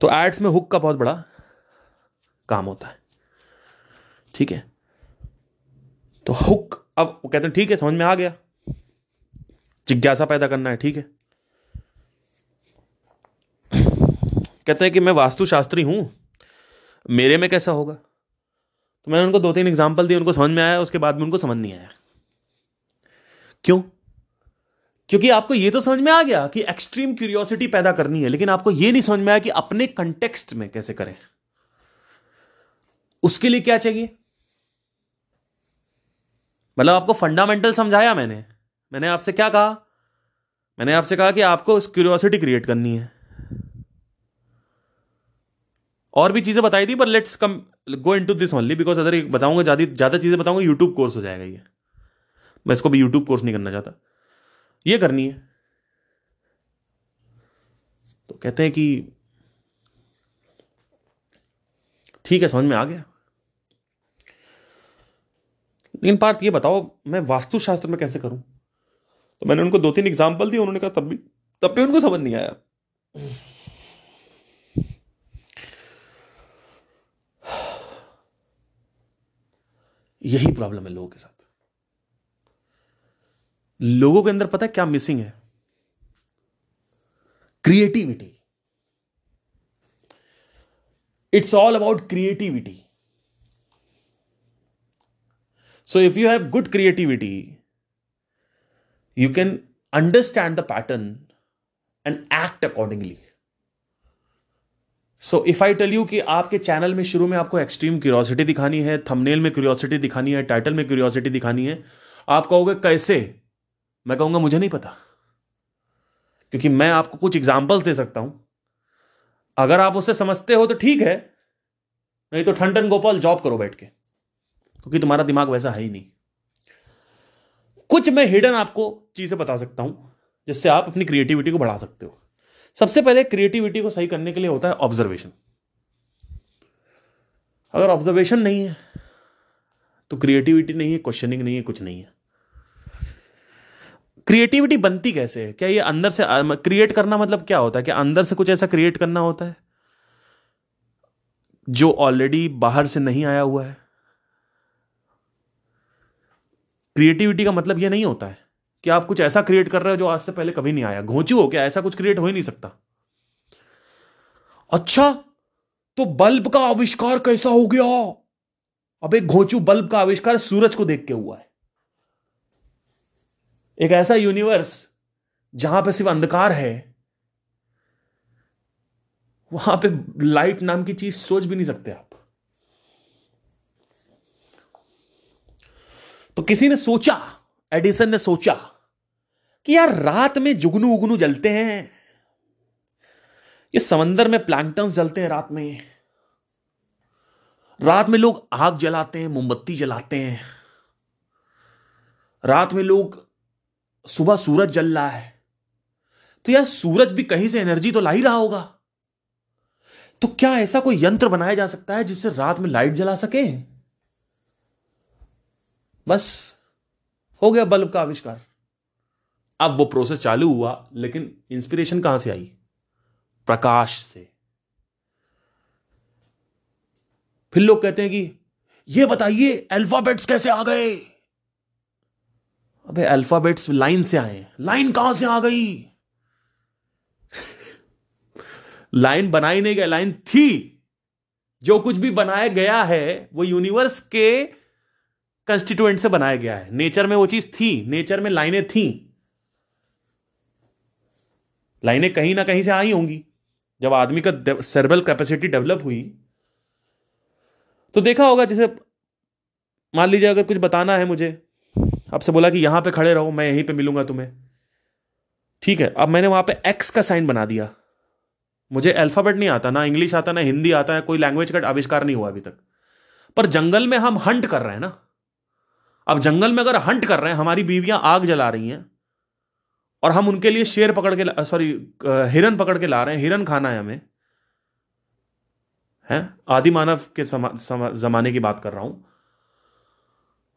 तो एड्स में हुक का बहुत बड़ा काम होता है। ठीक है? तो हुक अब वो कहते हैं, ठीक है, समझ में आ गया। जिज्ञासा पैदा करना है, ठीक है? कहते हैं कि मैं वास्तुशास्त्री हूँ। मेरे में कैसा होगा? तो मैंने उनको दो तीन एग्ज़ाम्पल दिए उनको समझ में आया, उसके बाद में उनको समझ नहीं आया। क्यों? क्योंकि आपको यह तो समझ में आ गया कि एक्सट्रीम क्यूरियोसिटी पैदा करनी है, लेकिन आपको यह नहीं समझ में आया कि अपने कंटेक्स्ट में कैसे करें। उसके लिए क्या चाहिए? मतलब आपको फंडामेंटल समझाया मैंने। मैंने आपसे क्या कहा? मैंने आपसे कहा कि आपको क्यूरियोसिटी क्रिएट करनी है। और भी चीज़ें बताई थी पर let's come go into this only because अगर बताऊँगा, ज़्यादा ज़्यादा चीज़ें बताऊँगा यूट्यूब कोर्स हो जाएगा ये। मैं इसको भी यूट्यूब कोर्स नहीं करना चाहता। ये करनी है। तो कहते हैं कि, ठीक है, समझ में आ गया। लेकिन पार्थ, ये बताओ, मैं वास्तुशास्त्र में कैसे करूँ? तो मैंने उनको दो तीन एग्ज़ाम्पल दिए, उन्होंने कहा, तब भी तब भी उनको समझ नहीं आया। यही प्रॉब्लम है लोगों के साथ। लोगों के अंदर पता है क्या मिसिंग है? Creativity it's all about creativity so if you have good creativity you can understand the pattern and act accordingly so if I tell you कि आपके चैनल में शुरू में आपको एक्सट्रीम क्यूरियोसिटी दिखानी है थंबनेल में क्यूरियोसिटी दिखानी है टाइटल में क्यूरियोसिटी दिखानी है, आप कहोगे कैसे? मैं कहूँगा, मुझे नहीं पता। क्योंकि मैं आपको कुछ एग्जाम्पल्स दे सकता हूँ। अगर आप उसे समझते हो तो ठीक है, नहीं तो ठंडन गोपाल जॉब करो बैठ के। क्योंकि तुम्हारा दिमाग वैसा है ही नहीं। कुछ मैं हिडन आपको चीज़ें बता सकता हूँ, जिससे आप अपनी क्रिएटिविटी को बढ़ा सकते हो। सबसे पहले क्रिएटिविटी को सही करने के लिए होता है ऑब्जर्वेशन अगर ऑब्जर्वेशन नहीं है तो क्रिएटिविटी नहीं है क्वेश्चनिंग नहीं है, कुछ नहीं है. क्रिएटिविटी बनती कैसे है? क्या ये अंदर से क्रिएट करना मतलब क्या होता है? क्या अंदर से कुछ ऐसा क्रिएट करना होता है? जो ऑलरेडी बाहर से नहीं आया हुआ है. क्रिएटिविटी का मतलब यह नहीं होता है. कि आप कुछ ऐसा क्रिएट कर रहे हो जो आज से पहले कभी नहीं आया। घोंचू हो क्या? ऐसा कुछ क्रिएट हो ही नहीं सकता। अच्छा तो बल्ब का आविष्कार कैसा हो गया? अब एक घोंचू बल्ब का आविष्कार सूरज को देख के हुआ है। एक ऐसा यूनिवर्स जहाँ पे सिर्फ़ अंधकार है, वहाँ पे लाइट नाम की चीज़ सोच भी नहीं सकते आप। तो किसी ने सोचा एडिसन ने सोचा कि यार रात में जुगनू उगनू जलते हैं। ये समंदर में प्लैंकटन्स जलते हैं रात में। रात में लोग आग जलाते हैं, मोमबत्ती जलाते हैं। रात में लोग सुबह सूरज जल रहा है। तो यार सूरज भी कहीं से एनर्जी तो ला ही रहा होगा। तो क्या ऐसा कोई यंत्र बनाया जा सकता है जिससे रात में लाइट जला सके? बस हो गया बल्ब का आविष्कार। अब वो प्रोसेस चालू हुआ, लेकिन इंस्पिरेशन कहाँ से आई? प्रकाश से। फिर लोग कहते हैं कि, ये बताइए अल्फाबेट्स कैसे आ गए? अबे अल्फाबेट्स लाइन से आए लाइन कहाँ से आ गई? लाइन बनाई नहीं गई लाइन थी। जो कुछ भी बनाया गया है, वो यूनिवर्स के कंस्टिट्यूएंट से बनाया गया है। नेचर में वो चीज़ थी नेचर में लाइनें थी। लाइनें कहीं ना कहीं से आई होंगी। जब आदमी का सर्बल कैपेसिटी डेवलप हुई तो देखा होगा जैसे, मान लीजिए अगर कुछ बताना है मुझे, आपसे बोला कि यहाँ पे खड़े रहो, मैं यहीं पे मिलूँगा तुम्हें। ठीक है, अब मैंने वहाँ पे एक्स का साइन बना दिया। मुझे अल्फ़ाबेट नहीं आता, ना इंग्लिश आता, ना हिंदी आता है कोई लैंग्वेज का आविष्कार नहीं हुआ अभी तक। पर जंगल में हम हंट कर रहे हैं ना। अब जंगल में अगर हंट कर रहे हैं हमारी बीवियाँ आग जला रही हैं और हम उनके लिए शेर पकड़ के सॉरी हिरन पकड़ के ला रहे हैं हिरन खाना है हमें है? आदि मानव के समा, समा, जमाने की बात कर रहा हूँ।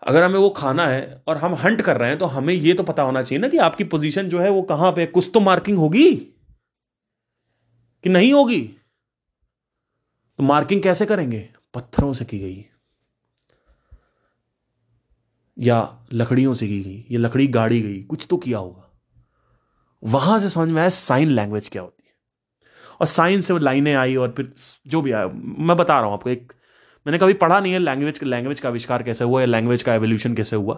अगर हमें वो खाना है और हम हंट कर रहे हैं तो हमें ये तो पता होना चाहिए ना कि आपकी पोजीशन जो है वो कहाँ पे कुछ तो मार्किंग होगी कि नहीं होगी? तो मार्किंग कैसे करेंगे? पत्थरों से की गई। या लकड़ियों से की गई, या लकड़ी गाड़ी गई, कुछ तो किया होगा। वहाँ से समझ में आया साइन लैंग्वेज क्या होती है। और साइन से लाइनें आई और फिर जो भी आया, मैं बता रहा हूँ आपको एक, मैंने कभी पढ़ा नहीं है लैंग्वेज लैंग्वेज का आविष्कार कैसे हुआ या लैंग्वेज का एवोल्यूशन कैसे हुआ।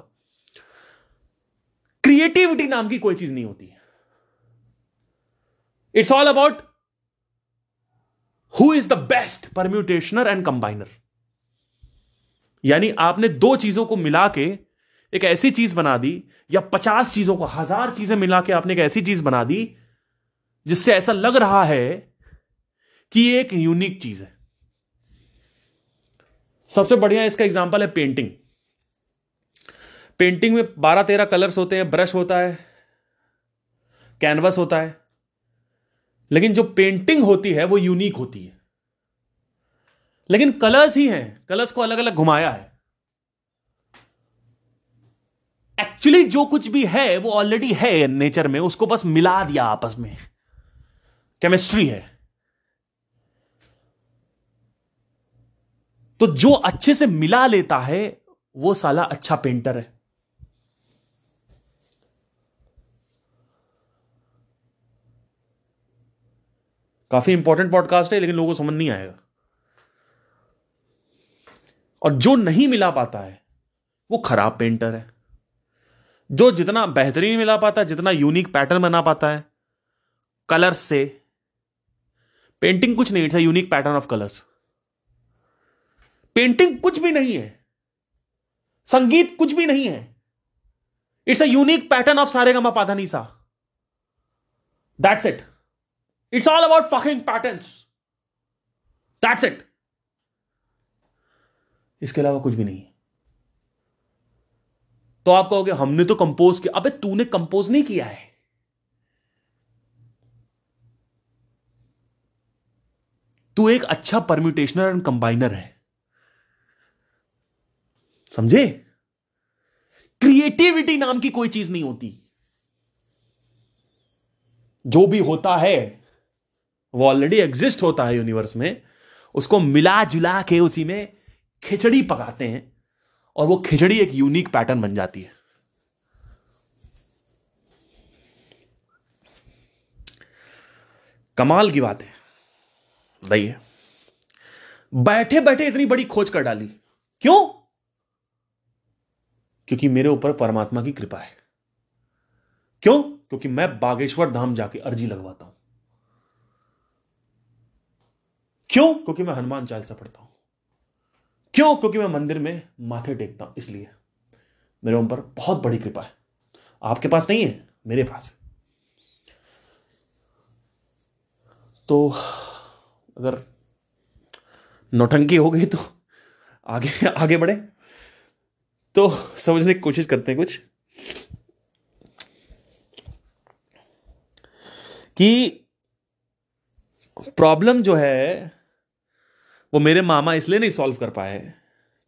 क्रिएटिविटी नाम की कोई चीज़ नहीं होती it's all about who is the best permutationer and combiner यानी आपने दो चीज़ों को मिला के एक ऐसी चीज़ बना दी, या पचास चीज़ों को, हज़ार चीज़ें मिला के आपने एक ऐसी चीज़ बना दी, जिससे ऐसा लग रहा है कि ये एक यूनिक चीज़ है। सबसे बढ़िया इसका एग्जांपल है पेंटिंग पेंटिंग में बारह तेरह कलर्स होते हैं ब्रश होता है कैनवस होता है, लेकिन जो पेंटिंग होती है, वो यूनिक होती है। लेकिन कलर्स ही हैं कलर्स को अलग अलग घुमाया है। एक्चुअली जो कुछ भी है, वो ऑलरेडी है नेचर में, उसको बस मिला दिया आपस में। केमिस्ट्री है। तो जो अच्छे से मिला लेता है, वो साला अच्छा पेंटर है। काफ़ी इंपॉर्टेंट पॉडकास्ट है, लेकिन लोगों को समझ नहीं आएगा। और जो नहीं मिला पाता है, वो खराब पेंटर है। जो जितना बेहतरीन मिला पाता है, जितना यूनिक पैटर्न बना पाता है। कलर्स से। पेंटिंग कुछ नहीं it's unique pattern of colours painting कुछ भी नहीं है। संगीत कुछ भी नहीं है। It's a unique pattern of सारे गमा पाधा सा that's it it's all about fucking patterns that's it इसके अलावा कुछ भी नहीं है। तो आप कहोगे, हमने तो कंपोज किया। अबे, तूने कंपोज नहीं किया है। तू एक अच्छा परम्यूटेशनर एंड कंबाइनर है। समझे? क्रिएटिविटी नाम की कोई चीज़ नहीं होती। जो भी होता है, वो ऑलरेडी एग्जिस्ट होता है यूनिवर्स में, उसको मिला जुला के उसी में खिचड़ी पकाते हैं। और वो खिचड़ी एक यूनिक पैटर्न बन जाती है। कमाल की बात है। बताइए। बैठे बैठे इतनी बड़ी खोज कर डाली। क्यों? क्योंकि मेरे ऊपर परमात्मा की कृपा है। क्यों? क्योंकि मैं बागेश्वर धाम जाके अर्जी लगवाता हूँ। क्यों? क्योंकि मैं हनुमान चालीसा पढ़ता हूँ। क्यों? क्योंकि मैं मंदिर में माथे टेकता हूँ, इसलिए। मेरे ऊपर बहुत बड़ी कृपा है। आपके पास नहीं है? मेरे पास तो अगर नौटंकी हो गई तो आगे आगे बढ़े। तो समझने की कोशिश करते हैं कुछ। कि प्रॉब्लम जो है वो मेरे मामा इसलिए नहीं सॉल्व कर पाए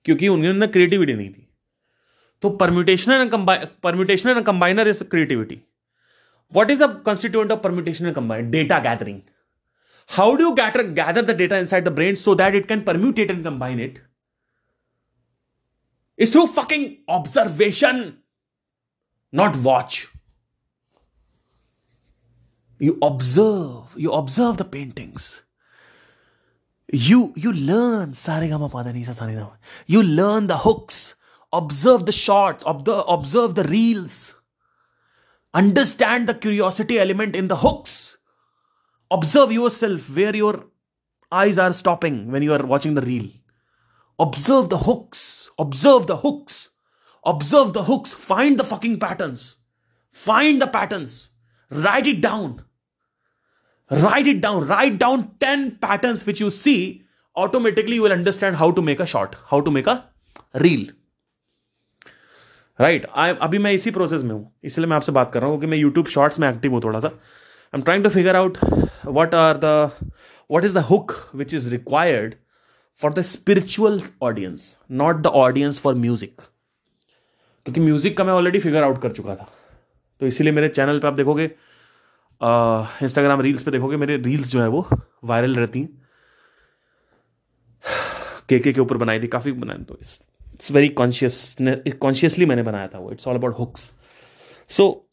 क्योंकि उनके अंदर क्रिएटिविटी नहीं थी। तो permutation and combine permutation and combiner is creativity what is a constituent of permutation and combine data gathering how do gather gather the data inside the brain so that it can permutate and combine it is through fucking observation not watch you observe you observe the paintings you you learn you learn the hooks. Observe the shots. Observe the reels. Understand the curiosity element in the hooks. Observe yourself where your eyes are stopping when you are watching the reel. Observe the hooks. Observe the hooks. Observe the hooks. Find the fucking patterns. Find the patterns. Write it down write it down. Write down 10 patterns which you see. Automatically you will understand how to make a shot how to make a reel. Right right, अभी मैं इसी प्रोसेस में हूँ. इसलिए मैं आपसे बात कर रहा हूँ कि मैं यूट्यूब शॉर्ट्स में एक्टिव हूँ थोड़ा सा I am trying to figure out what are the what is the hook which is required for the spiritual audience not the audience for music क्योंकि म्यूज़िक का मैं ऑलरेडी फिगर आउट कर चुका था. तो इसीलिए मेरे चैनल पर आप देखोगे इंस्टाग्राम रील्स पे देखोगे मेरे रील्स जो है वो वायरल रहती हैं। के के के ऊपर बनाई थी, काफ़ी बनाई तो इट्स वेरी कॉन्शियस कॉन्शियसली मैंने बनाया था वो। It's all about hooks so